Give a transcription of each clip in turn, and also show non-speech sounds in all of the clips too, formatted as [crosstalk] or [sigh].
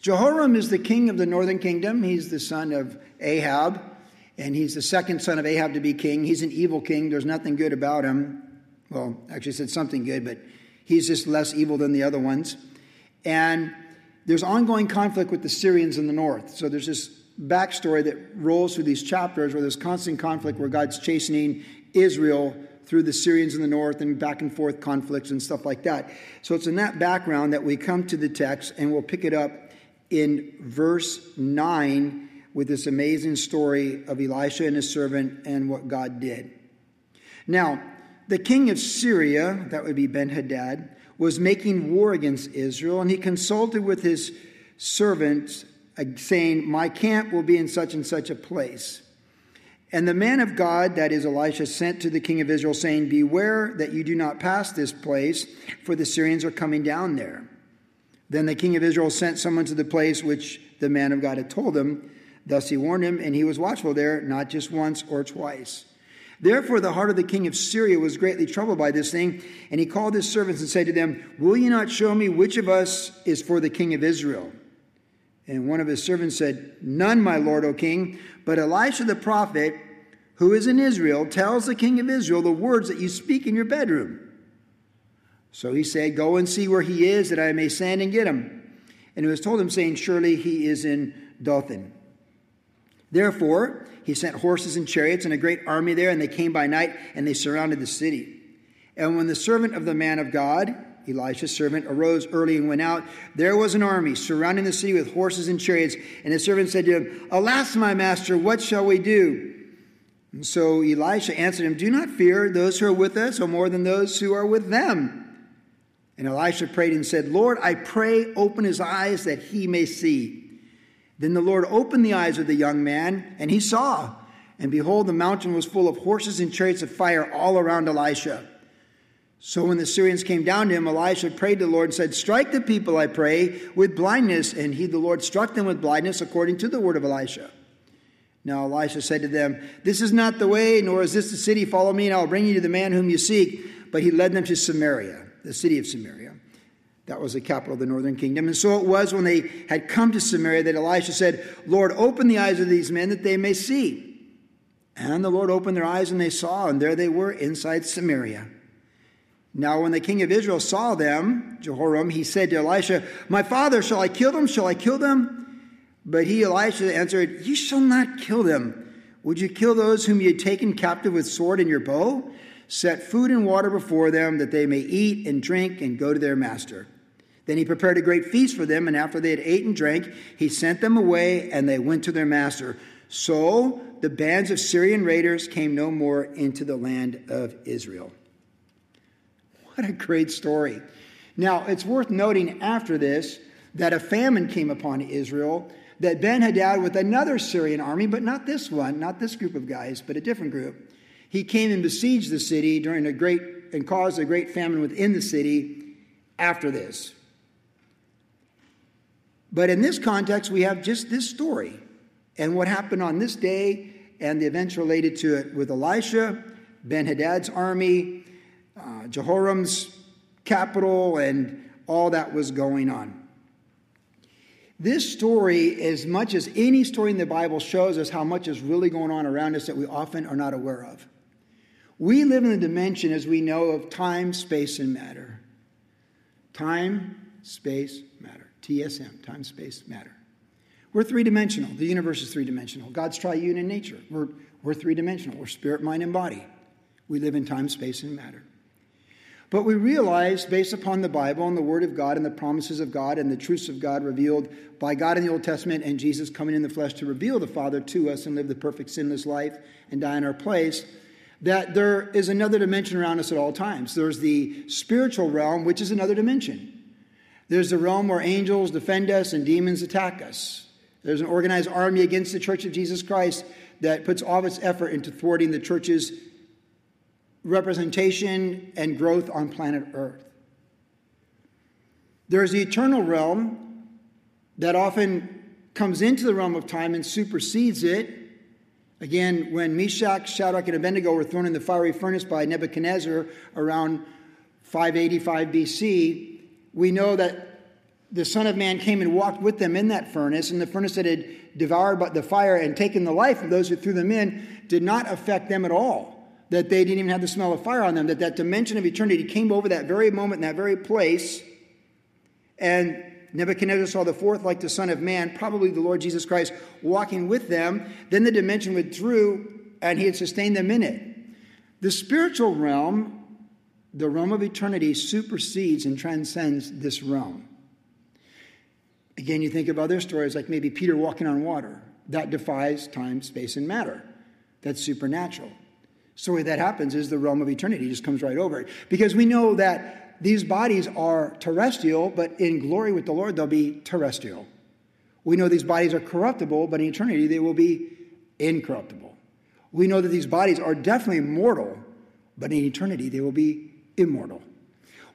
Jehoram is the king of the northern kingdom. He's the son of Ahab, and he's the second son of Ahab to be king. He's an evil king. There's nothing good about him. Well, actually, said something good, but he's just less evil than the other ones. And there's ongoing conflict with the Syrians in the north. So there's this backstory that rolls through these chapters where there's constant conflict where God's chastening Israel through the Syrians in the north and back and forth conflicts and stuff like that. So it's in that background that we come to the text and we'll pick it up in verse 9 with this amazing story of Elisha and his servant and what God did. Now, the king of Syria, that would be Ben Hadad, was making war against Israel, and he consulted with his servants, uh, saying, My camp will be in such and such a place. And the man of God, that is Elisha, sent to the king of Israel, saying, Beware that you do not pass this place, for the Syrians are coming down there. Then the king of Israel sent someone to the place which the man of God had told him. Thus he warned him, and he was watchful there, not just once or twice. Therefore, the heart of the king of Syria was greatly troubled by this thing, and he called his servants and said to them, Will you not show me which of us is for the king of Israel? And one of his servants said, None, my lord, O king. But Elisha the prophet, who is in Israel, tells the king of Israel the words that you speak in your bedroom. So he said, Go and see where he is, that I may send and get him. And it was told him, saying, Surely he is in Dothan. Therefore, he sent horses and chariots and a great army there, and they came by night, and they surrounded the city. And when the servant of the man of God, Elisha's servant, arose early and went out, there was an army surrounding the city with horses and chariots. And the servant said to him, Alas, my master, what shall we do? And so Elisha answered him, Do not fear, those who are with us are more than those who are with them. And Elisha prayed and said, Lord, I pray, open his eyes that he may see. Then the Lord opened the eyes of the young man, and he saw. And behold, the mountain was full of horses and chariots of fire all around Elisha. So when the Syrians came down to him, Elisha prayed to the Lord and said, Strike the people, I pray, with blindness. And he, the Lord, struck them with blindness according to the word of Elisha. Now Elisha said to them, This is not the way, nor is this the city. Follow me, and I'll bring you to the man whom you seek. But he led them to Samaria the city of Samaria. That was the capital of the northern kingdom. And so it was when they had come to Samaria that Elisha said, Lord, open the eyes of these men that they may see. And the Lord opened their eyes and they saw, and there they were inside Samaria. Now, when the king of Israel saw them, Jehoram, he said to Elisha, My father, shall I kill them? Shall I kill them? But he, Elisha, answered, You shall not kill them. Would you kill those whom you had taken captive with sword and your bow? Set food and water before them that they may eat and drink and go to their master. Then he prepared a great feast for them, and after they had ate and drank, he sent them away, and they went to their master. So the bands of Syrian raiders came no more into the land of Israel. What a great story. Now, it's worth noting after this that a famine came upon Israel, that Ben Hadad with another Syrian army, but not this one, not this group of guys, but a different group, he came and besieged the city during a great and caused a great famine within the city after this. But in this context, we have just this story and what happened on this day and the events related to it with Elisha, Ben Hadad's army, uh, Jehoram's capital, and all that was going on. This story, as much as any story in the Bible, shows us how much is really going on around us that we often are not aware of. We live in the dimension, as we know, of time, space, and matter. Time, space, matter. TSM, time, space, matter. We're three dimensional. The universe is three dimensional. God's triune in nature. We're, we're three dimensional. We're spirit, mind, and body. We live in time, space, and matter. But we realize, based upon the Bible and the Word of God and the promises of God and the truths of God revealed by God in the Old Testament and Jesus coming in the flesh to reveal the Father to us and live the perfect sinless life and die in our place, that there is another dimension around us at all times. There's the spiritual realm, which is another dimension. There's the realm where angels defend us and demons attack us. There's an organized army against the Church of Jesus Christ that puts all of its effort into thwarting the church's representation and growth on planet Earth. There's the eternal realm that often comes into the realm of time and supersedes it Again, when Meshach, Shadrach, and Abednego were thrown in the fiery furnace by Nebuchadnezzar around 585 BC, we know that the Son of Man came and walked with them in that furnace, and the furnace that had devoured the fire and taken the life of those who threw them in did not affect them at all. That they didn't even have the smell of fire on them, that that dimension of eternity came over that very moment in that very place. And Nebuchadnezzar saw the fourth like the Son of Man, probably the Lord Jesus Christ, walking with them. Then the dimension withdrew, and he had sustained them in it. The spiritual realm, the realm of eternity, supersedes and transcends this realm. Again, you think of other stories like maybe Peter walking on water. That defies time, space, and matter. That's supernatural. So, the way that happens is the realm of eternity just comes right over it. Because we know that these bodies are terrestrial, but in glory with the Lord, they'll be terrestrial. We know these bodies are corruptible, but in eternity, they will be incorruptible. We know that these bodies are definitely mortal, but in eternity, they will be immortal.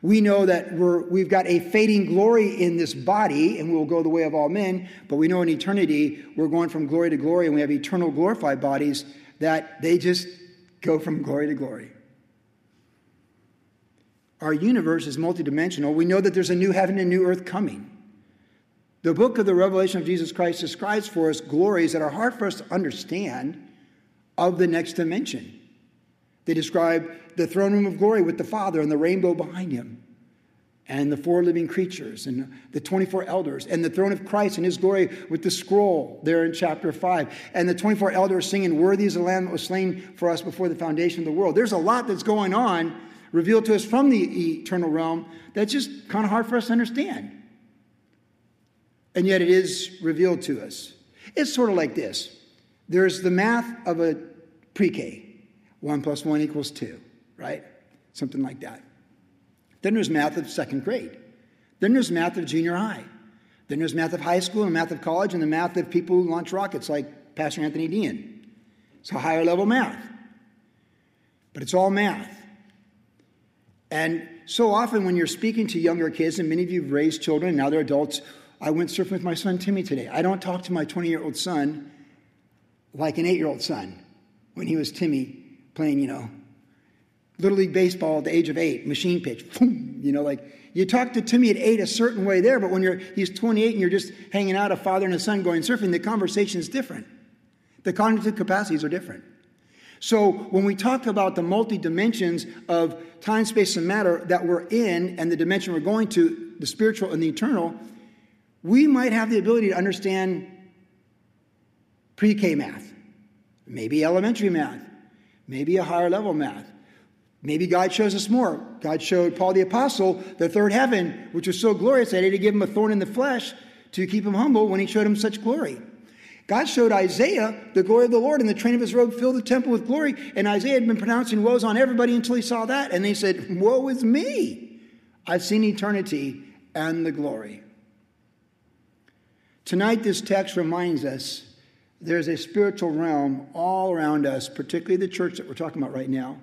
We know that we have got a fading glory in this body and we'll go the way of all men, but we know in eternity we're going from glory to glory and we have eternal glorified bodies that they just go from glory to glory. Our universe is multidimensional. We know that there's a new heaven and new earth coming. The book of the Revelation of Jesus Christ describes for us glories that are hard for us to understand of the next dimension. They describe the throne room of glory with the Father and the rainbow behind him, and the four living creatures and the 24 elders, and the throne of Christ and his glory with the scroll there in chapter 5, and the 24 elders singing, Worthy is the Lamb that was slain for us before the foundation of the world. There's a lot that's going on revealed to us from the eternal realm that's just kind of hard for us to understand. And yet it is revealed to us. It's sort of like this there's the math of a pre K 1 plus 1 equals 2, right? Something like that. Then there's math of second grade. Then there's math of junior high. Then there's math of high school and math of college and the math of people who launch rockets like Pastor Anthony Dean. It's a higher level math. But it's all math. And so often when you're speaking to younger kids, and many of you have raised children, and now they're adults, I went surfing with my son Timmy today. I don't talk to my 20 year old son like an eight year old son when he was Timmy playing, you know, Little League Baseball at the age of eight, machine pitch, boom, you know, like you talk to Timmy at eight a certain way there, but when you're he's 28 and you're just hanging out, a father and a son going surfing, the conversation is different. The cognitive capacities are different. So when we talk about the multi dimensions of time, space, and matter that we're in, and the dimension we're going to, the spiritual and the eternal, we might have the ability to understand pre K math, maybe elementary math, maybe a higher level math. Maybe God shows us more. God showed Paul the Apostle the third heaven, which was so glorious that he had to give him a thorn in the flesh to keep him humble when he showed him such glory. God showed Isaiah the glory of the Lord, and the train of his robe filled the temple with glory. And Isaiah had been pronouncing woes on everybody until he saw that. And they said, Woe is me! I've seen eternity and the glory. Tonight, this text reminds us there's a spiritual realm all around us, particularly the church that we're talking about right now.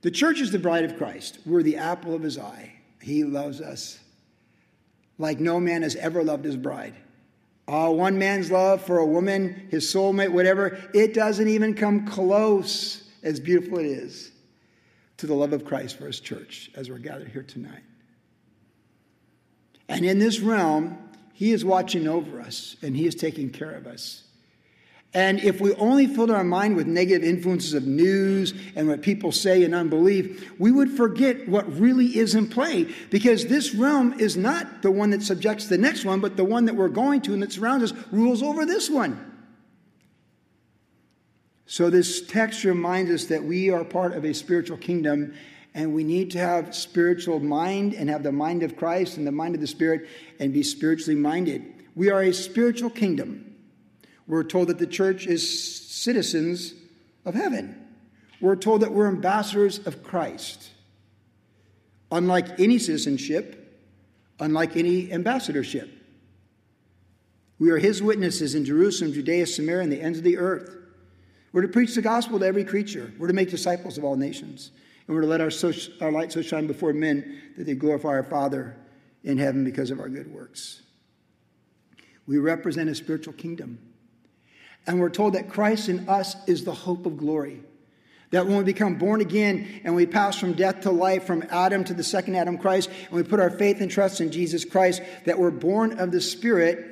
The church is the bride of Christ. We're the apple of his eye. He loves us like no man has ever loved his bride. Uh, one man's love for a woman, his soulmate, whatever, it doesn't even come close, as beautiful it is, to the love of Christ for his church as we're gathered here tonight. And in this realm, he is watching over us and he is taking care of us. And if we only filled our mind with negative influences of news and what people say and unbelief, we would forget what really is in play because this realm is not the one that subjects the next one, but the one that we're going to and that surrounds us rules over this one. So, this text reminds us that we are part of a spiritual kingdom and we need to have spiritual mind and have the mind of Christ and the mind of the Spirit and be spiritually minded. We are a spiritual kingdom. We're told that the church is citizens of heaven. We're told that we're ambassadors of Christ. Unlike any citizenship, unlike any ambassadorship, we are his witnesses in Jerusalem, Judea, Samaria, and the ends of the earth. We're to preach the gospel to every creature. We're to make disciples of all nations. And we're to let our, so, our light so shine before men that they glorify our Father in heaven because of our good works. We represent a spiritual kingdom. And we're told that Christ in us is the hope of glory. That when we become born again and we pass from death to life, from Adam to the second Adam Christ, and we put our faith and trust in Jesus Christ, that we're born of the Spirit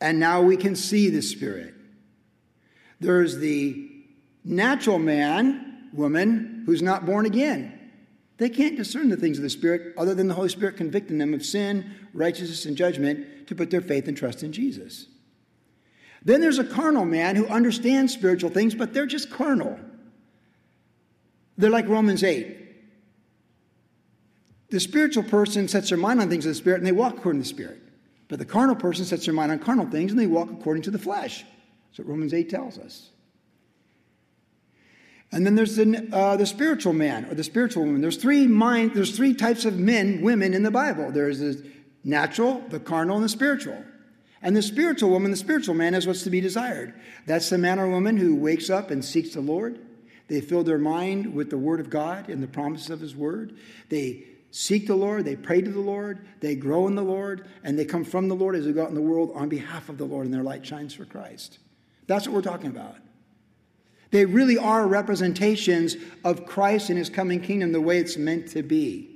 and now we can see the Spirit. There's the natural man, woman, who's not born again. They can't discern the things of the Spirit other than the Holy Spirit convicting them of sin, righteousness, and judgment to put their faith and trust in Jesus. Then there's a carnal man who understands spiritual things, but they're just carnal. They're like Romans 8. The spiritual person sets their mind on things of the Spirit and they walk according to the Spirit. But the carnal person sets their mind on carnal things and they walk according to the flesh. That's what Romans 8 tells us. And then there's the, uh, the spiritual man or the spiritual woman. There's three mind, there's three types of men, women in the Bible. There's the natural, the carnal, and the spiritual. And the spiritual woman, the spiritual man, is what's to be desired. That's the man or woman who wakes up and seeks the Lord. They fill their mind with the Word of God and the promises of His Word. They seek the Lord, they pray to the Lord, they grow in the Lord, and they come from the Lord as they go out in the world on behalf of the Lord, and their light shines for Christ. That's what we're talking about. They really are representations of Christ and his coming kingdom the way it's meant to be.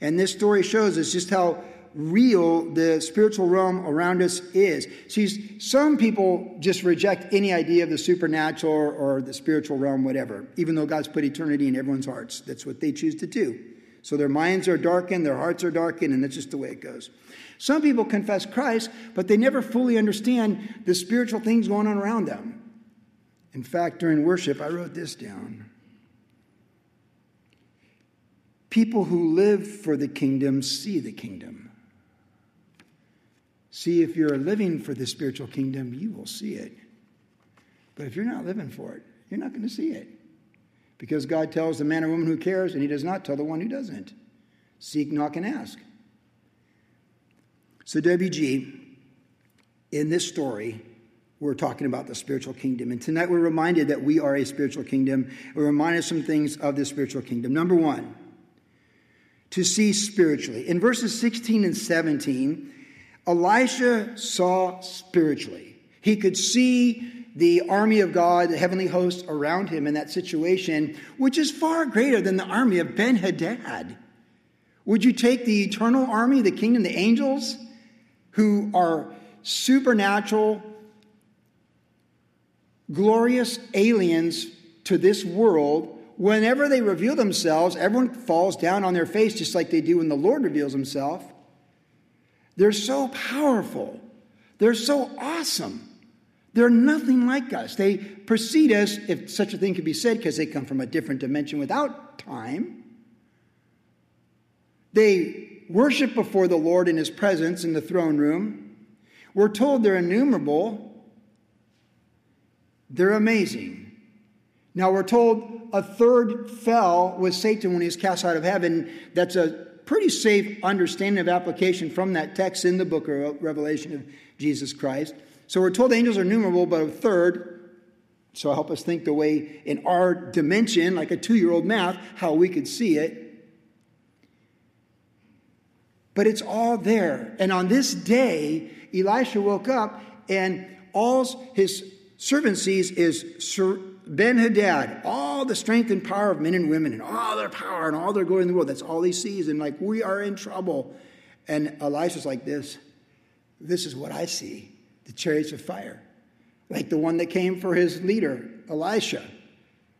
And this story shows us just how real the spiritual realm around us is. See, some people just reject any idea of the supernatural or the spiritual realm, whatever, even though God's put eternity in everyone's hearts. That's what they choose to do. So their minds are darkened, their hearts are darkened, and that's just the way it goes. Some people confess Christ, but they never fully understand the spiritual things going on around them. In fact, during worship, I wrote this down. People who live for the kingdom see the kingdom. See, if you're living for the spiritual kingdom, you will see it. But if you're not living for it, you're not going to see it. Because God tells the man or woman who cares, and He does not tell the one who doesn't. Seek, knock, and ask. So, WG, in this story, we're talking about the spiritual kingdom. And tonight we're reminded that we are a spiritual kingdom. We're reminded some things of the spiritual kingdom. Number one, to see spiritually. In verses 16 and 17, Elisha saw spiritually. He could see the army of God, the heavenly host around him in that situation, which is far greater than the army of Ben Hadad. Would you take the eternal army, the kingdom, the angels, who are supernatural, glorious aliens to this world, whenever they reveal themselves, everyone falls down on their face just like they do when the Lord reveals himself. They're so powerful. They're so awesome. They're nothing like us. They precede us, if such a thing could be said, because they come from a different dimension without time. They worship before the Lord in his presence in the throne room. We're told they're innumerable. They're amazing. Now we're told a third fell with Satan when he was cast out of heaven. That's a pretty safe understanding of application from that text in the book of Revelation of Jesus Christ. So we're told angels are numerable, but a third. So help us think the way in our dimension, like a two year old math, how we could see it. But it's all there. And on this day, Elisha woke up and all his servant sees is Ben Hadad, all the strength and power of men and women, and all their power and all their glory in the world. That's all he sees. And like, we are in trouble. And Elisha's like this This is what I see the chariots of fire, like the one that came for his leader, Elisha.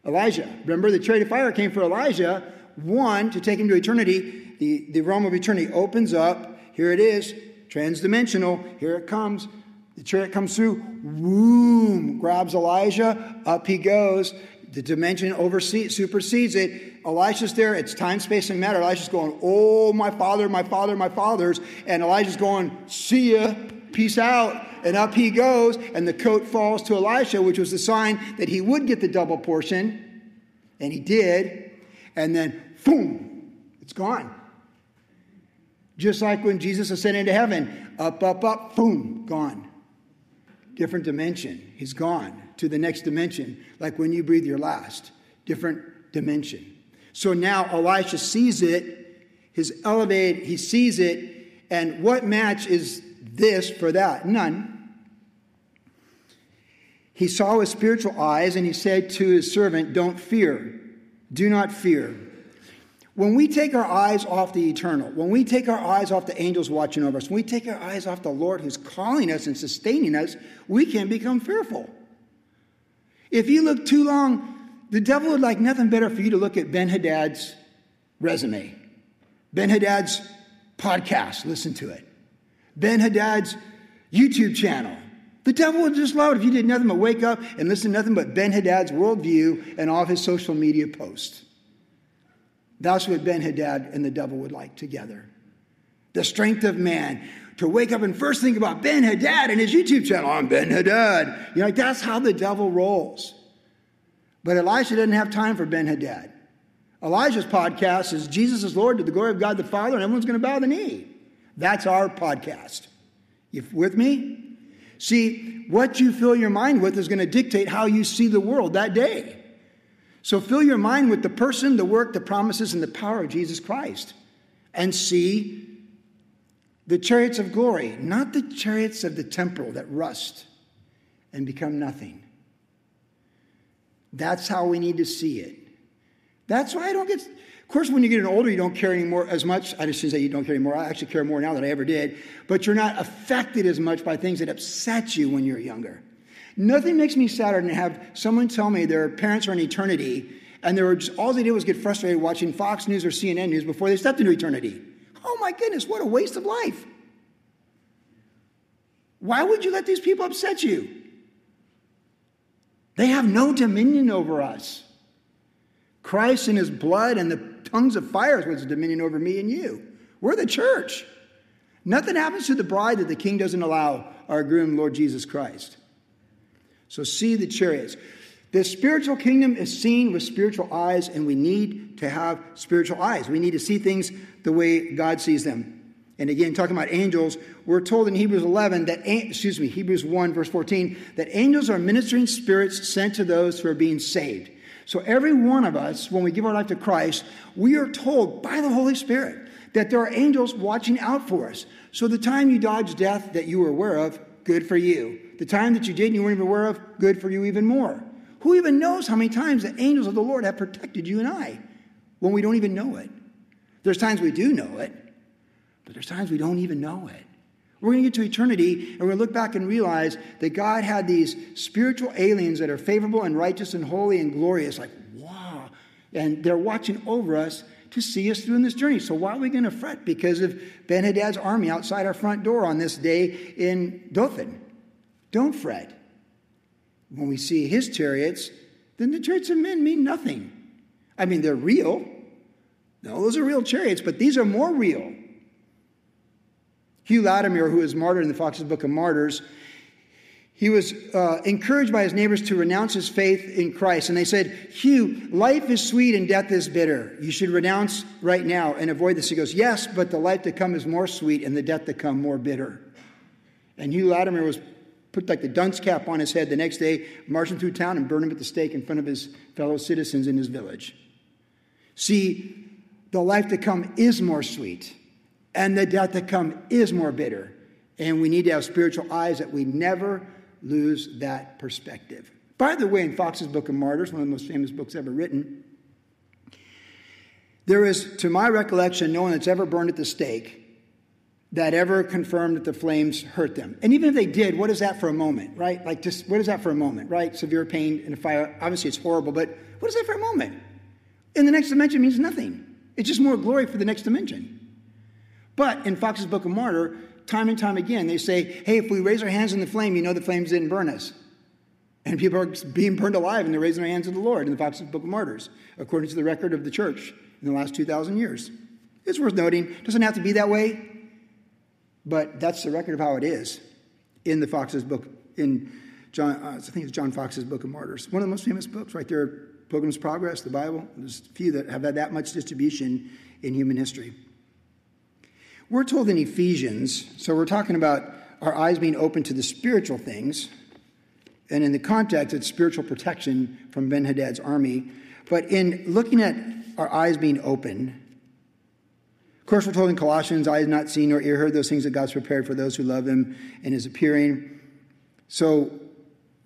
Elijah. Remember, the chariot of fire came for Elijah, one, to take him to eternity. The, the realm of eternity opens up. Here it is, transdimensional. Here it comes. The chariot comes through, boom, grabs Elijah, up he goes. The dimension oversees, supersedes it. Elisha's there. It's time, space, and matter. Elisha's going, Oh, my father, my father, my fathers. And Elijah's going, See ya, peace out. And up he goes. And the coat falls to Elisha, which was the sign that he would get the double portion. And he did. And then, boom, it's gone. Just like when Jesus ascended into heaven up, up, up, boom, gone different dimension. He's gone to the next dimension, like when you breathe your last, different dimension. So now Elisha sees it, his elevated, he sees it, and what match is this for that? None. He saw with spiritual eyes and he said to his servant, Don't fear. Do not fear. When we take our eyes off the eternal, when we take our eyes off the angels watching over us, when we take our eyes off the Lord who's calling us and sustaining us, we can become fearful. If you look too long, the devil would like nothing better for you to look at Ben Hadad's resume, Ben Hadad's podcast, listen to it, Ben Hadad's YouTube channel, the devil would just love it if you did nothing but wake up and listen to nothing but Ben Hadad's worldview and all of his social media posts. That's what Ben Hadad and the devil would like together. The strength of man to wake up and first think about Ben Hadad and his YouTube channel. I'm Ben Hadad. You know, that's how the devil rolls. But Elisha didn't have time for Ben Hadad. Elijah's podcast is Jesus is Lord to the glory of God the Father, and everyone's going to bow the knee. That's our podcast. You with me? See, what you fill your mind with is going to dictate how you see the world that day. So fill your mind with the person, the work, the promises, and the power of Jesus Christ. And see the chariots of glory, not the chariots of the temporal that rust and become nothing. That's how we need to see it. That's why I don't get of course, when you get older, you don't care anymore as much. I just shouldn't say you don't care anymore. I actually care more now than I ever did. But you're not affected as much by things that upset you when you're younger. Nothing makes me sadder than to have someone tell me their parents are in eternity and they were just, all they did was get frustrated watching Fox News or CNN News before they stepped into eternity. Oh my goodness, what a waste of life. Why would you let these people upset you? They have no dominion over us. Christ in his blood and the tongues of fire was dominion over me and you. We're the church. Nothing happens to the bride that the king doesn't allow our groom, Lord Jesus Christ. So see the chariots. The spiritual kingdom is seen with spiritual eyes, and we need to have spiritual eyes. We need to see things the way God sees them. And again, talking about angels, we're told in Hebrews 11 that, excuse me, Hebrews 1, verse 14, that angels are ministering spirits sent to those who are being saved. So, every one of us, when we give our life to Christ, we are told by the Holy Spirit that there are angels watching out for us. So, the time you dodged death that you were aware of, good for you. The time that you did and you weren't even aware of, good for you even more. Who even knows how many times the angels of the Lord have protected you and I when we don't even know it? There's times we do know it, but there's times we don't even know it. We're going to get to eternity and we're going to look back and realize that God had these spiritual aliens that are favorable and righteous and holy and glorious. Like, wow. And they're watching over us to see us through in this journey. So why are we going to fret because of Ben Hadad's army outside our front door on this day in Dothan? Don't fret. When we see his chariots, then the chariots of men mean nothing. I mean, they're real. No, those are real chariots, but these are more real. Hugh Latimer, who was martyred in the Foxe's Book of Martyrs, he was uh, encouraged by his neighbors to renounce his faith in Christ. And they said, Hugh, life is sweet and death is bitter. You should renounce right now and avoid this. He goes, Yes, but the life to come is more sweet and the death to come more bitter. And Hugh Latimer was put like the dunce cap on his head the next day, marching through town and burned him at the stake in front of his fellow citizens in his village. See, the life to come is more sweet and the death to come is more bitter. And we need to have spiritual eyes that we never lose that perspective. By the way, in Foxe's Book of Martyrs, one of the most famous books ever written, there is, to my recollection, no one that's ever burned at the stake that ever confirmed that the flames hurt them. And even if they did, what is that for a moment, right? Like, just what is that for a moment, right? Severe pain in a fire. Obviously, it's horrible, but what is that for a moment? In the next dimension means nothing. It's just more glory for the next dimension. But in Foxe's Book of Martyr, time and time again, they say, hey, if we raise our hands in the flame, you know the flames didn't burn us. And people are being burned alive and they're raising their hands to the Lord in the Foxe's Book of Martyrs, according to the record of the church in the last 2,000 years. It's worth noting. Doesn't have to be that way, but that's the record of how it is in the Foxe's book, in John, uh, I think it's John Foxe's Book of Martyrs. One of the most famous books right there, Pilgrim's Progress, the Bible. There's a few that have had that much distribution in human history. We're told in Ephesians, so we're talking about our eyes being open to the spiritual things, and in the context, it's spiritual protection from Ben Hadad's army. But in looking at our eyes being open, course, we're told in Colossians, eyes not seen nor ear heard those things that God's prepared for those who love him and is appearing. So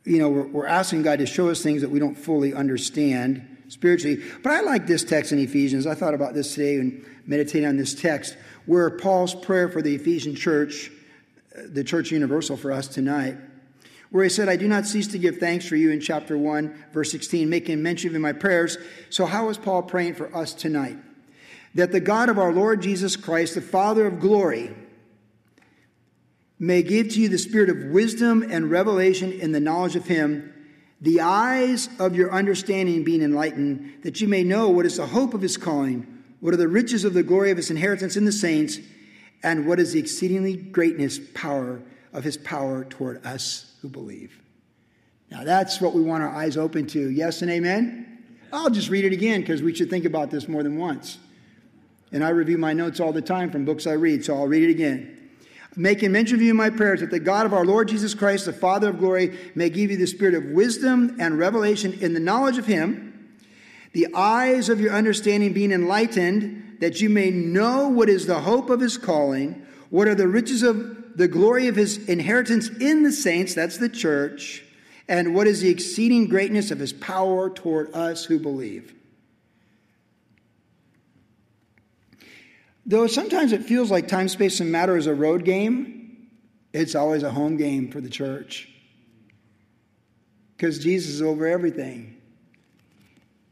you know, we're, we're asking God to show us things that we don't fully understand spiritually. But I like this text in Ephesians. I thought about this today and meditating on this text, where Paul's prayer for the Ephesian church, the church universal for us tonight, where he said, I do not cease to give thanks for you in chapter 1, verse 16, making mention of in my prayers. So, how is Paul praying for us tonight? That the God of our Lord Jesus Christ, the Father of glory, may give to you the spirit of wisdom and revelation in the knowledge of him the eyes of your understanding being enlightened, that you may know what is the hope of his calling, what are the riches of the glory of his inheritance in the saints, and what is the exceedingly greatness power of his power toward us who believe. Now that's what we want our eyes open to. Yes and amen? I'll just read it again because we should think about this more than once. And I review my notes all the time from books I read, so I'll read it again making mention of you in my prayers that the God of our Lord Jesus Christ, the Father of glory, may give you the spirit of wisdom and revelation in the knowledge of him, the eyes of your understanding being enlightened, that you may know what is the hope of his calling, what are the riches of the glory of his inheritance in the saints, that's the church, and what is the exceeding greatness of his power toward us who believe. Though sometimes it feels like time, space, and matter is a road game, it's always a home game for the church. Because Jesus is over everything.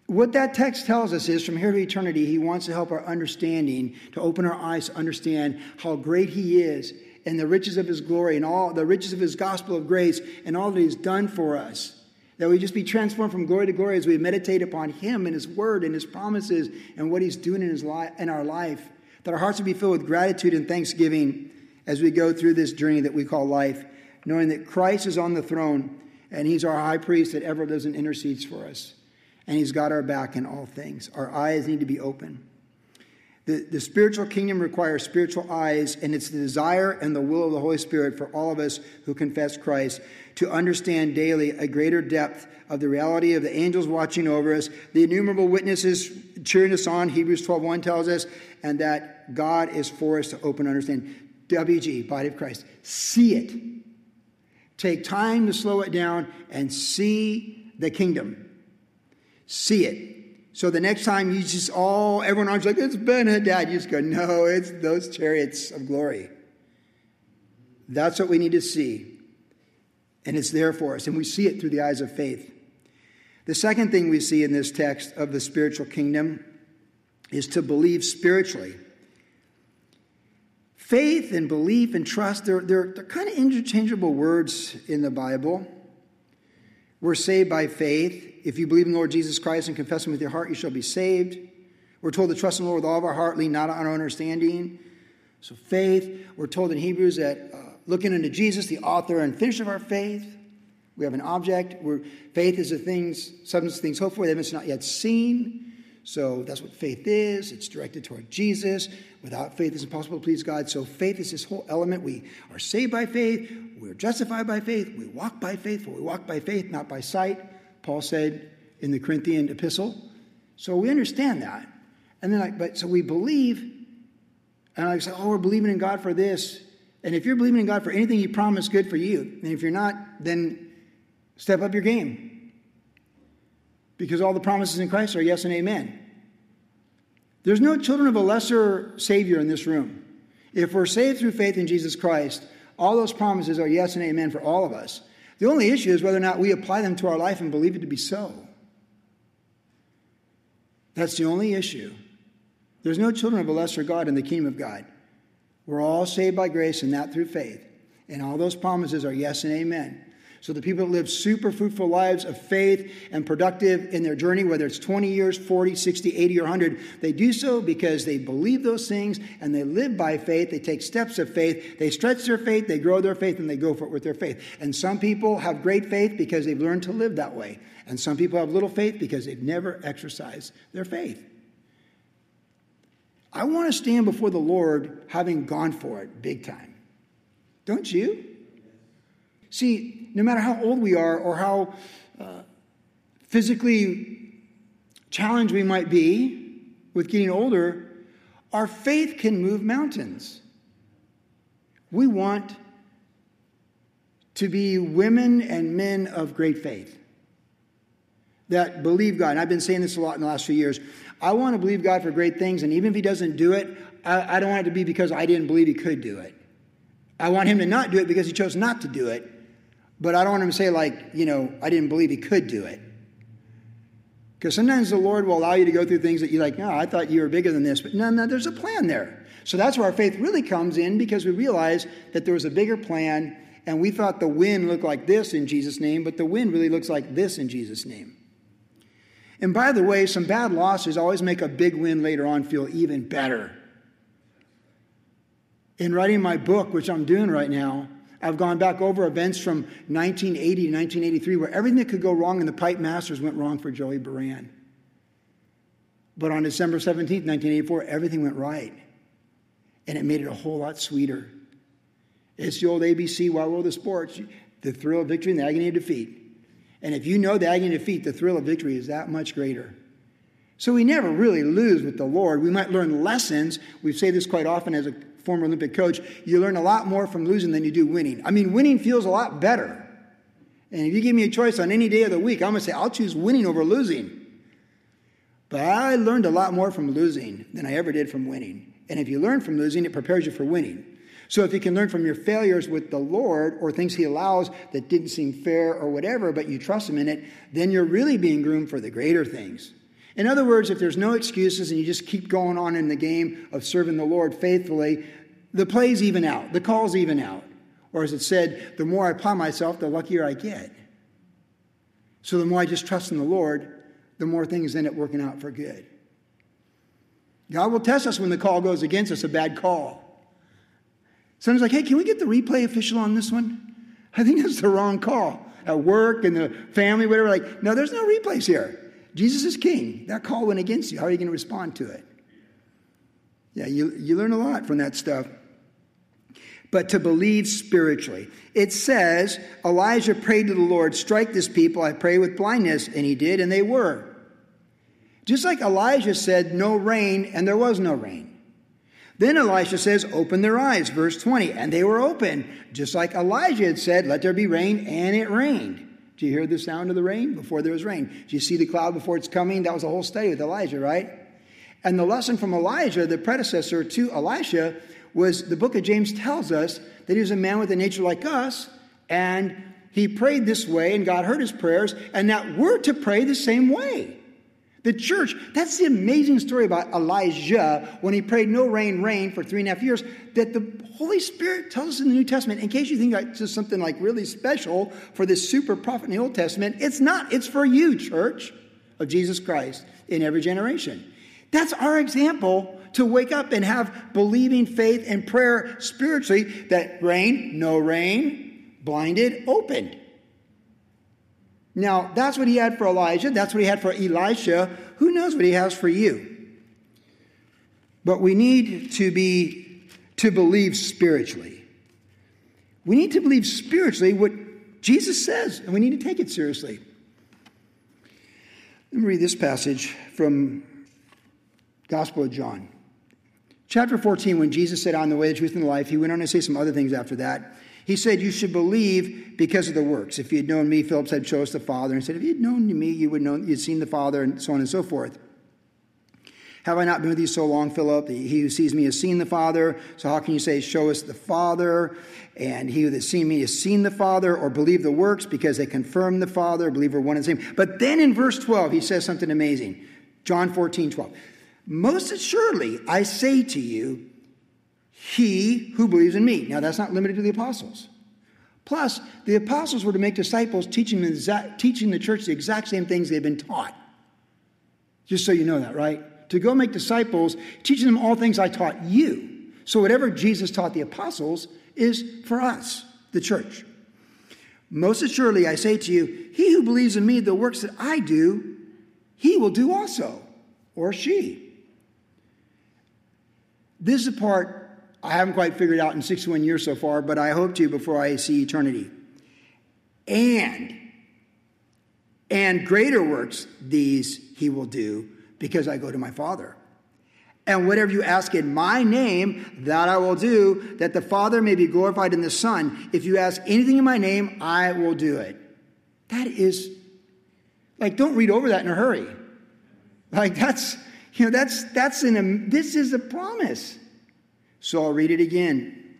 What that text tells us is from here to eternity, he wants to help our understanding, to open our eyes to understand how great he is and the riches of his glory and all the riches of his gospel of grace and all that he's done for us. That we just be transformed from glory to glory as we meditate upon him and his word and his promises and what he's doing in, his li- in our life that our hearts would be filled with gratitude and thanksgiving as we go through this journey that we call life, knowing that Christ is on the throne and he's our high priest that ever lives and intercedes for us. And he's got our back in all things. Our eyes need to be open. The, the spiritual kingdom requires spiritual eyes, and it's the desire and the will of the Holy Spirit for all of us who confess Christ to understand daily a greater depth of the reality of the angels watching over us, the innumerable witnesses cheering us on, Hebrews 12.1 tells us, and that God is for us to open understanding. WG, body of Christ, see it. Take time to slow it down and see the kingdom. See it. So the next time you just all, everyone arms like, it's Ben Hadad. You just go, no, it's those chariots of glory. That's what we need to see. And it's there for us. And we see it through the eyes of faith. The second thing we see in this text of the spiritual kingdom is to believe spiritually. Faith and belief and trust, they're, they're, they're kind of interchangeable words in the Bible. We're saved by faith. If you believe in the Lord Jesus Christ and confess Him with your heart, you shall be saved. We're told to trust in the Lord with all of our heart, lean not on our understanding. So, faith. We're told in Hebrews that uh, looking into Jesus, the author and finisher of our faith, we have an object. Where faith is the things, substance things hoped for, that it's not yet seen. So that's what faith is. It's directed toward Jesus. Without faith, it's impossible to please God. So faith is this whole element. We are saved by faith. We're justified by faith. We walk by faith. We walk by faith, not by sight. Paul said in the Corinthian epistle. So we understand that. And then, like, but so we believe, and I say, oh, we're believing in God for this. And if you're believing in God for anything He promised, good for you. And if you're not, then Step up your game. Because all the promises in Christ are yes and amen. There's no children of a lesser Savior in this room. If we're saved through faith in Jesus Christ, all those promises are yes and amen for all of us. The only issue is whether or not we apply them to our life and believe it to be so. That's the only issue. There's no children of a lesser God in the kingdom of God. We're all saved by grace and that through faith. And all those promises are yes and amen. So the people that live super fruitful lives of faith and productive in their journey, whether it's 20 years, 40, 60, 80, or 100, they do so because they believe those things and they live by faith. They take steps of faith. They stretch their faith, they grow their faith, and they go for it with their faith. And some people have great faith because they've learned to live that way. And some people have little faith because they've never exercised their faith. I want to stand before the Lord having gone for it big time. Don't you? See, no matter how old we are or how uh, physically challenged we might be with getting older, our faith can move mountains. We want to be women and men of great faith that believe God. And I've been saying this a lot in the last few years. I want to believe God for great things, and even if He doesn't do it, I, I don't want it to be because I didn't believe He could do it. I want Him to not do it because He chose not to do it, but I don't want Him to say, like, you know, I didn't believe He could do it. Because sometimes the Lord will allow you to go through things that you're like, no, oh, I thought you were bigger than this, but no, no, there's a plan there. So that's where our faith really comes in because we realize that there was a bigger plan, and we thought the wind looked like this in Jesus' name, but the wind really looks like this in Jesus' name. And by the way, some bad losses always make a big win later on feel even better. In writing my book, which I'm doing right now, I've gone back over events from 1980 to 1983 where everything that could go wrong in the Pipe Masters went wrong for Joey Buran. But on December 17th, 1984, everything went right. And it made it a whole lot sweeter. It's the old ABC, Wide World of Sports, the thrill of victory and the agony of defeat. And if you know the agony of defeat, the thrill of victory is that much greater. So we never really lose with the Lord. We might learn lessons. We say this quite often as a former Olympic coach. You learn a lot more from losing than you do winning. I mean, winning feels a lot better. And if you give me a choice on any day of the week, I'm going to say I'll choose winning over losing. But I learned a lot more from losing than I ever did from winning. And if you learn from losing, it prepares you for winning. So if you can learn from your failures with the Lord or things He allows that didn't seem fair or whatever, but you trust Him in it, then you're really being groomed for the greater things. In other words, if there's no excuses and you just keep going on in the game of serving the Lord faithfully, the plays even out, the calls even out. Or as it said, the more I apply myself, the luckier I get. So the more I just trust in the Lord, the more things end up working out for good. God will test us when the call goes against us, a bad call. Someone's like, hey, can we get the replay official on this one? I think that's the wrong call. At work and the family, whatever, like, no, there's no replays here. Jesus is king. That call went against you. How are you going to respond to it? Yeah, you, you learn a lot from that stuff. But to believe spiritually. It says, Elijah prayed to the Lord, strike this people, I pray with blindness. And he did, and they were. Just like Elijah said, no rain, and there was no rain. Then Elisha says, Open their eyes, verse 20. And they were open, just like Elijah had said, Let there be rain, and it rained. Do you hear the sound of the rain before there was rain? Do you see the cloud before it's coming? That was a whole study with Elijah, right? And the lesson from Elijah, the predecessor to Elisha, was the book of James tells us that he was a man with a nature like us, and he prayed this way, and God heard his prayers, and that we're to pray the same way. The church, that's the amazing story about Elijah when he prayed no rain, rain for three and a half years, that the Holy Spirit tells us in the New Testament, in case you think that's just something like really special for this super prophet in the Old Testament, it's not. It's for you, church of Jesus Christ in every generation. That's our example to wake up and have believing faith and prayer spiritually that rain, no rain, blinded, opened. Now, that's what he had for Elijah. That's what he had for Elisha. Who knows what he has for you? But we need to be to believe spiritually. We need to believe spiritually what Jesus says, and we need to take it seriously. Let me read this passage from Gospel of John. Chapter 14, when Jesus said, I'm the way, the truth, and the life, he went on to say some other things after that. He said, You should believe because of the works. If you had known me, Philip said, Show us the Father. And he said, If you had known me, you would know you'd seen the Father, and so on and so forth. Have I not been with you so long, Philip? He who sees me has seen the Father. So how can you say, Show us the Father? And he who has seen me has seen the Father, or believe the works because they confirm the Father, believe we're one and the same. But then in verse 12, he says something amazing. John 14, 12. Most assuredly, I say to you, he who believes in me. Now, that's not limited to the apostles. Plus, the apostles were to make disciples, teaching, exact, teaching the church the exact same things they've been taught. Just so you know that, right? To go make disciples, teaching them all things I taught you. So, whatever Jesus taught the apostles is for us, the church. Most assuredly, I say to you, he who believes in me, the works that I do, he will do also, or she. This is the part I haven't quite figured out in 61 years so far, but I hope to before I see eternity. And, and greater works these he will do because I go to my Father. And whatever you ask in my name, that I will do, that the Father may be glorified in the Son. If you ask anything in my name, I will do it. That is, like, don't read over that in a hurry. Like, that's, you know, that's, that's in a, this is a promise. So I'll read it again.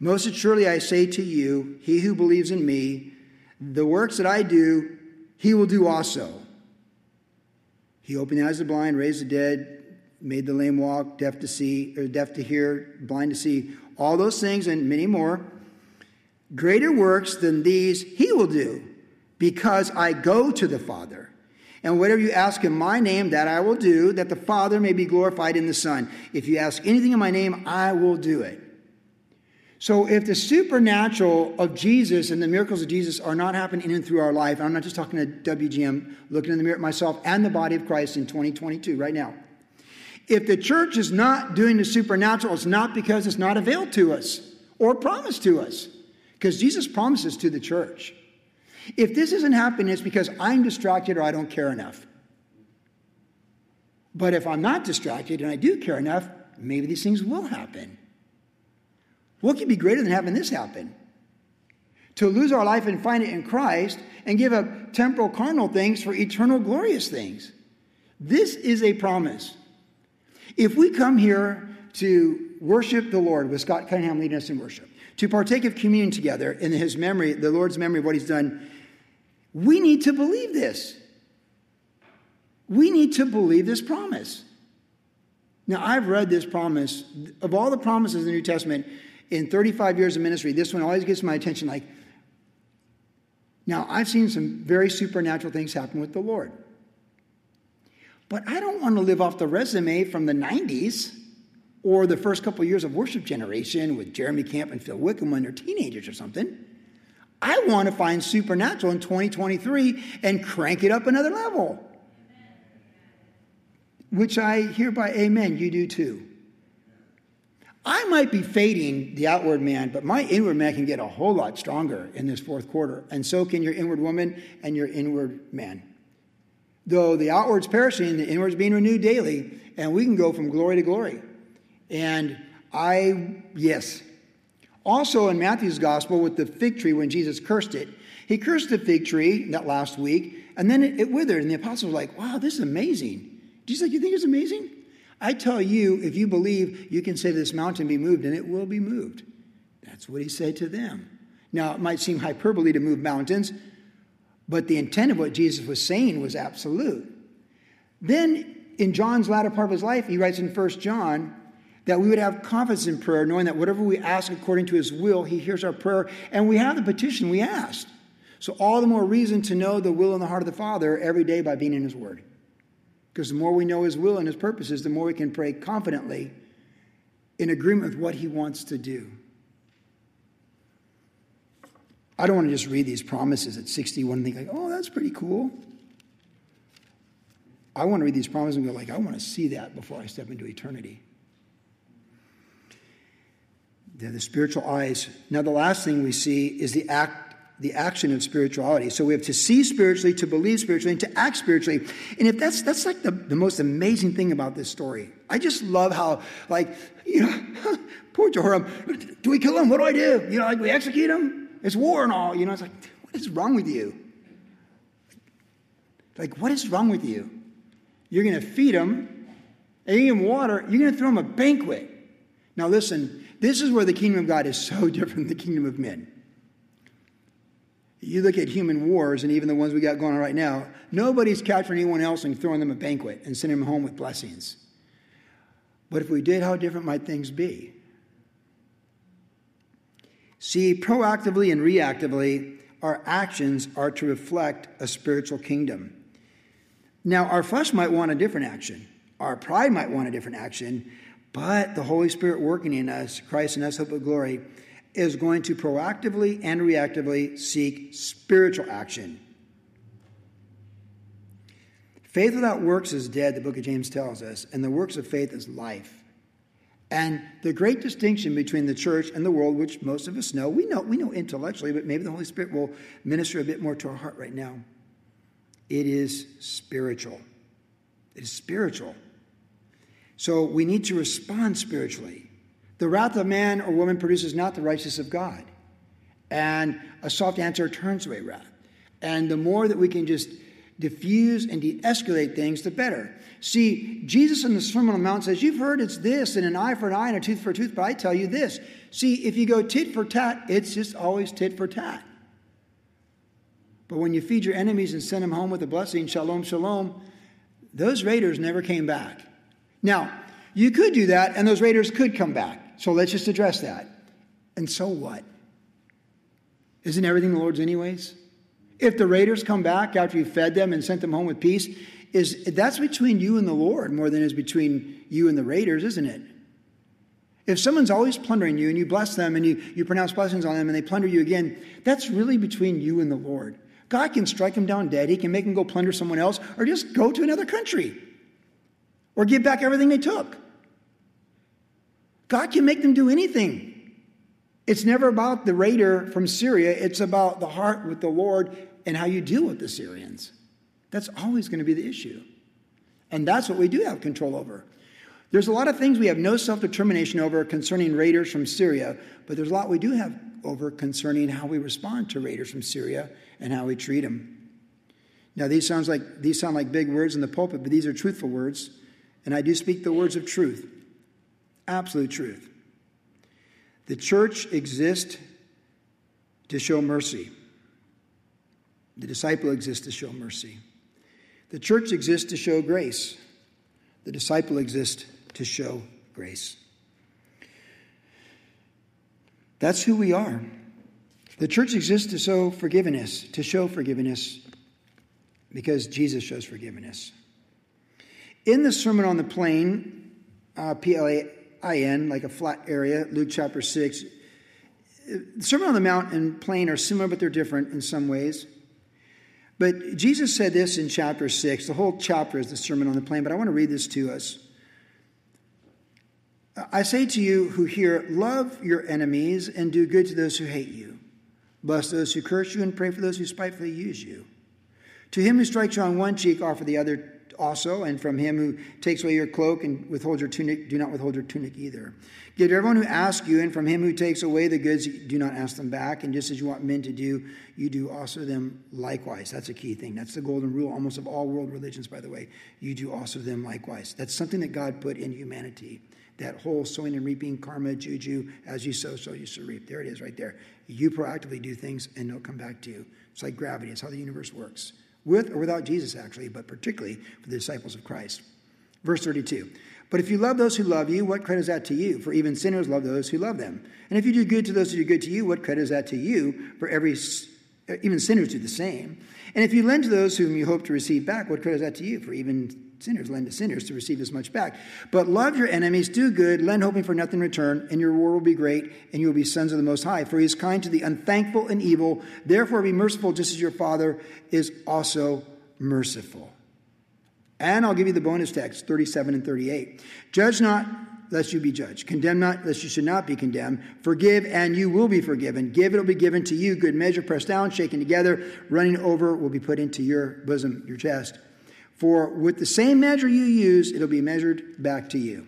Most assuredly, I say to you, he who believes in me, the works that I do, he will do also. He opened the eyes of the blind, raised the dead, made the lame walk, deaf to see, or deaf to hear, blind to see, all those things and many more. Greater works than these he will do, because I go to the Father. And whatever you ask in my name, that I will do, that the Father may be glorified in the Son. If you ask anything in my name, I will do it. So, if the supernatural of Jesus and the miracles of Jesus are not happening in and through our life, I'm not just talking to WGM, looking in the mirror at myself and the body of Christ in 2022, right now. If the church is not doing the supernatural, it's not because it's not availed to us or promised to us, because Jesus promises to the church. If this isn't happening, it's because I'm distracted or I don't care enough. But if I'm not distracted and I do care enough, maybe these things will happen. What could be greater than having this happen? To lose our life and find it in Christ and give up temporal carnal things for eternal glorious things. This is a promise. If we come here to worship the Lord with Scott Cunningham leading us in worship, to partake of communion together in his memory, the Lord's memory of what he's done, we need to believe this. We need to believe this promise. Now, I've read this promise. Of all the promises in the New Testament, in 35 years of ministry, this one always gets my attention. Like, now, I've seen some very supernatural things happen with the Lord. But I don't want to live off the resume from the 90s or the first couple of years of worship generation with Jeremy Camp and Phil Wickham when they're teenagers or something. I want to find supernatural in 2023 and crank it up another level. Which I hereby amen, you do too. I might be fading the outward man, but my inward man can get a whole lot stronger in this fourth quarter. And so can your inward woman and your inward man. Though the outward's perishing, the inward's being renewed daily, and we can go from glory to glory. And I, yes. Also in Matthew's gospel with the fig tree, when Jesus cursed it, he cursed the fig tree that last week, and then it, it withered. And the apostles were like, wow, this is amazing. Jesus like, you think it's amazing? I tell you, if you believe, you can say this mountain be moved, and it will be moved. That's what he said to them. Now, it might seem hyperbole to move mountains, but the intent of what Jesus was saying was absolute. Then, in John's latter part of his life, he writes in 1 John that we would have confidence in prayer, knowing that whatever we ask according to his will, he hears our prayer, and we have the petition we asked. So, all the more reason to know the will and the heart of the Father every day by being in his word. Because the more we know his will and his purposes, the more we can pray confidently in agreement with what he wants to do. I don't want to just read these promises at 61 and think like, oh, that's pretty cool. I want to read these promises and go like, I want to see that before I step into eternity. The spiritual eyes. Now, the last thing we see is the act the action of spirituality. So we have to see spiritually, to believe spiritually, and to act spiritually. And if that's that's like the, the most amazing thing about this story. I just love how, like, you know, [laughs] poor Jehoram, do we kill him? What do I do? You know, like we execute him? It's war and all. You know, it's like, what is wrong with you? Like, what is wrong with you? You're going to feed them, and give them water, you're going to throw them a banquet. Now, listen, this is where the kingdom of God is so [laughs] different than the kingdom of men. You look at human wars, and even the ones we got going on right now, nobody's capturing anyone else and throwing them a banquet and sending them home with blessings. But if we did, how different might things be? See, proactively and reactively, our actions are to reflect a spiritual kingdom. Now, our flesh might want a different action, our pride might want a different action, but the Holy Spirit working in us, Christ in us, hope of glory, is going to proactively and reactively seek spiritual action. Faith without works is dead, the book of James tells us, and the works of faith is life. And the great distinction between the church and the world, which most of us know, we know, we know intellectually, but maybe the Holy Spirit will minister a bit more to our heart right now. It is spiritual. It is spiritual. So we need to respond spiritually. The wrath of man or woman produces not the righteousness of God. And a soft answer turns away wrath. And the more that we can just diffuse and de escalate things, the better. See, Jesus in the Sermon on the Mount says, You've heard it's this, and an eye for an eye and a tooth for a tooth, but I tell you this. See, if you go tit for tat, it's just always tit for tat. But when you feed your enemies and send them home with a blessing, shalom, shalom, those raiders never came back. Now, you could do that, and those raiders could come back. So let's just address that. And so what? Isn't everything the Lord's, anyways? If the raiders come back after you fed them and sent them home with peace, is that's between you and the Lord more than is between you and the raiders, isn't it? If someone's always plundering you and you bless them and you, you pronounce blessings on them and they plunder you again, that's really between you and the Lord. God can strike them down dead. He can make them go plunder someone else or just go to another country or give back everything they took. God can make them do anything. It's never about the raider from Syria, it's about the heart with the Lord and how you deal with the Syrians. That's always going to be the issue. And that's what we do have control over. There's a lot of things we have no self determination over concerning raiders from Syria, but there's a lot we do have over concerning how we respond to raiders from Syria and how we treat them. Now, these, sounds like, these sound like big words in the pulpit, but these are truthful words, and I do speak the words of truth, absolute truth. The church exists to show mercy. The disciple exists to show mercy. The church exists to show grace. The disciple exists to show grace. That's who we are. The church exists to show forgiveness, to show forgiveness, because Jesus shows forgiveness. In the Sermon on the Plain, uh, P L A I N, like a flat area, Luke chapter 6, the Sermon on the Mount and Plain are similar, but they're different in some ways. But Jesus said this in chapter 6. The whole chapter is the Sermon on the Plain, but I want to read this to us. I say to you who hear, love your enemies and do good to those who hate you. Bless those who curse you and pray for those who spitefully use you. To him who strikes you on one cheek, offer the other also, and from him who takes away your cloak and withholds your tunic, do not withhold your tunic either. Give to everyone who asks you, and from him who takes away the goods, do not ask them back. And just as you want men to do, you do also them likewise. That's a key thing. That's the golden rule almost of all world religions, by the way. You do also them likewise. That's something that God put in humanity that whole sowing and reaping karma, juju, as you sow, so you shall reap. There it is right there. You proactively do things and they'll come back to you. It's like gravity, it's how the universe works. With or without Jesus, actually, but particularly for the disciples of Christ. Verse 32. But if you love those who love you, what credit is that to you? For even sinners love those who love them. And if you do good to those who do good to you, what credit is that to you? For every even sinners do the same. And if you lend to those whom you hope to receive back, what credit is that to you? For even sinners lend to sinners to receive as much back. But love your enemies, do good, lend hoping for nothing in return, and your reward will be great, and you will be sons of the Most High. For he is kind to the unthankful and evil. Therefore, be merciful, just as your Father is also merciful. And I'll give you the bonus text, 37 and 38. Judge not, lest you be judged. Condemn not, lest you should not be condemned. Forgive, and you will be forgiven. Give, it will be given to you. Good measure, pressed down, shaken together, running over, will be put into your bosom, your chest. For with the same measure you use, it'll be measured back to you.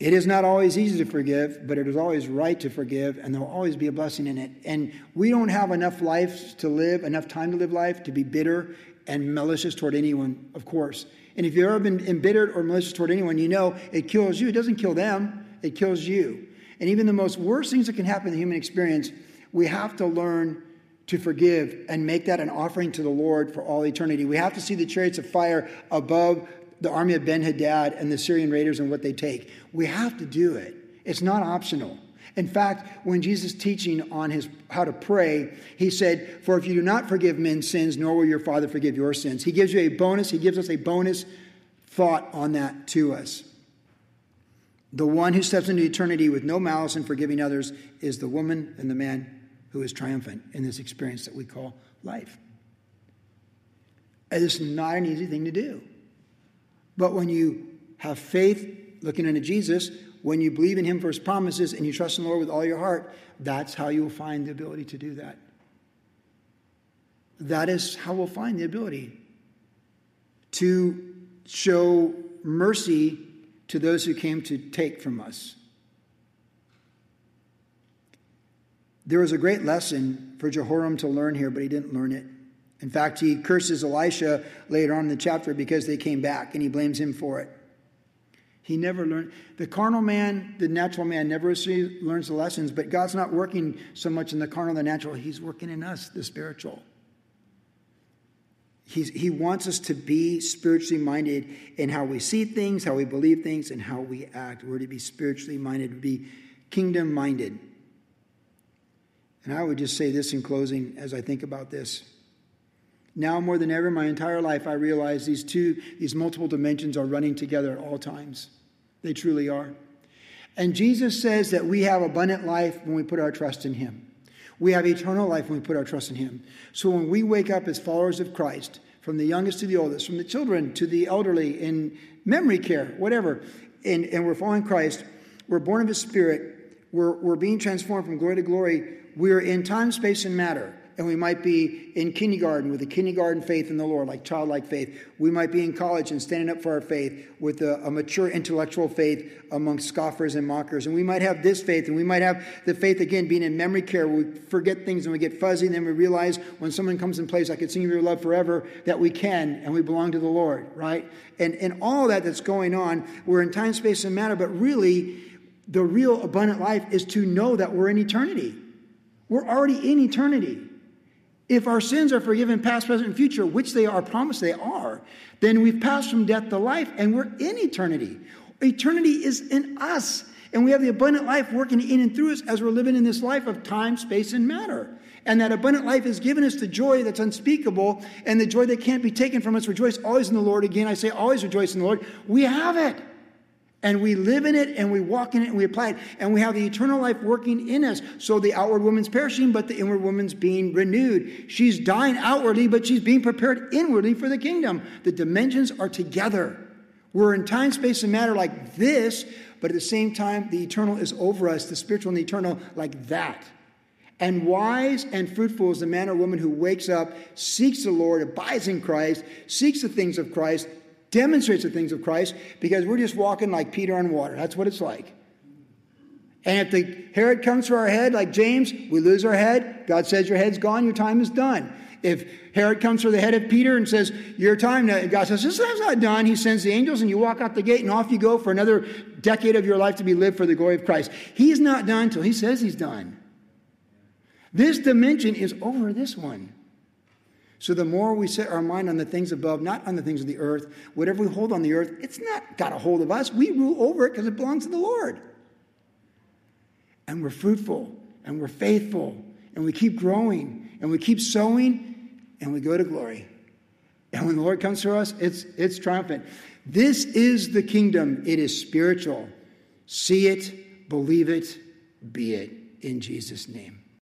It is not always easy to forgive, but it is always right to forgive, and there'll always be a blessing in it. And we don't have enough life to live, enough time to live life, to be bitter and malicious toward anyone, of course. And if you've ever been embittered or malicious toward anyone, you know it kills you. It doesn't kill them, it kills you. And even the most worst things that can happen in the human experience, we have to learn to forgive and make that an offering to the Lord for all eternity. We have to see the chariots of fire above the army of Ben Hadad and the Syrian raiders and what they take. We have to do it. It's not optional. In fact, when Jesus teaching on his how to pray, he said, "For if you do not forgive men's sins, nor will your Father forgive your sins." He gives you a bonus. He gives us a bonus thought on that to us. The one who steps into eternity with no malice in forgiving others is the woman and the man who is triumphant in this experience that we call life. It's not an easy thing to do. But when you have faith looking into Jesus, when you believe in Him for His promises and you trust in the Lord with all your heart, that's how you'll find the ability to do that. That is how we'll find the ability to show mercy to those who came to take from us. There was a great lesson for Jehoram to learn here, but he didn't learn it. In fact, he curses Elisha later on in the chapter because they came back, and he blames him for it. He never learned. The carnal man, the natural man, never learns the lessons, but God's not working so much in the carnal, the natural. He's working in us, the spiritual. He's, he wants us to be spiritually minded in how we see things, how we believe things, and how we act. We're to be spiritually minded, to be kingdom minded. And I would just say this in closing as I think about this. Now more than ever in my entire life, I realize these two, these multiple dimensions are running together at all times. They truly are. And Jesus says that we have abundant life when we put our trust in Him. We have eternal life when we put our trust in Him. So when we wake up as followers of Christ, from the youngest to the oldest, from the children to the elderly, in memory care, whatever, and, and we're following Christ, we're born of His Spirit, we're, we're being transformed from glory to glory, we're in time, space, and matter and we might be in kindergarten with a kindergarten faith in the Lord, like childlike faith. We might be in college and standing up for our faith with a, a, mature intellectual faith among scoffers and mockers. And we might have this faith, and we might have the faith again being in memory care. We forget things and we get fuzzy, and then we realize when someone comes and plays, I could sing your love forever, that we can and we belong to the Lord, right? And, and all that that's going on, we're in time, space, and matter, but really, the real abundant life is to know that we're in eternity. We're already in eternity. If our sins are forgiven past, present, and future, which they are promised they are, then we've passed from death to life and we're in eternity. Eternity is in us. And we have the abundant life working in and through us as we're living in this life of time, space, and matter. And that abundant life has given us the joy that's unspeakable and the joy that can't be taken from us. Rejoice always in the Lord. Again, I say always rejoice in the Lord. We have it and we live in it and we walk in it and we apply it. And we have the eternal life working in us. So the outward woman's perishing but the inward woman's being renewed. She's dying outwardly but she's being prepared inwardly for the kingdom. The dimensions are together. We're in time space and matter like this but at the same time the eternal is over us the spiritual and the eternal like that. And wise and fruitful is the man or woman who wakes up, seeks the Lord, abides in Christ, seeks the things of Christ, demonstrates the things of Christ because we're just walking like Peter on water. That's what it's like. And if the Herod comes for our head like James, we lose our head. God says, Your head's gone, your time is done. If Herod comes for the head of Peter and says, Your time, now, God says, This time's not done. He sends the angels and you walk out the gate and off you go for another decade of your life to be lived for the glory of Christ. He's not done till he says he's done. This dimension is over this one. So the more we set our mind on the things above, not on the things of the earth, whatever we hold on the earth, it's not got a hold of us. We rule over it because it belongs to the Lord. And we're fruitful and we're faithful and we keep growing and we keep sowing and we go to glory. And when the Lord comes to us, it's, it's triumphant. This is the kingdom. It is spiritual. See it, believe it, be it in Jesus' name.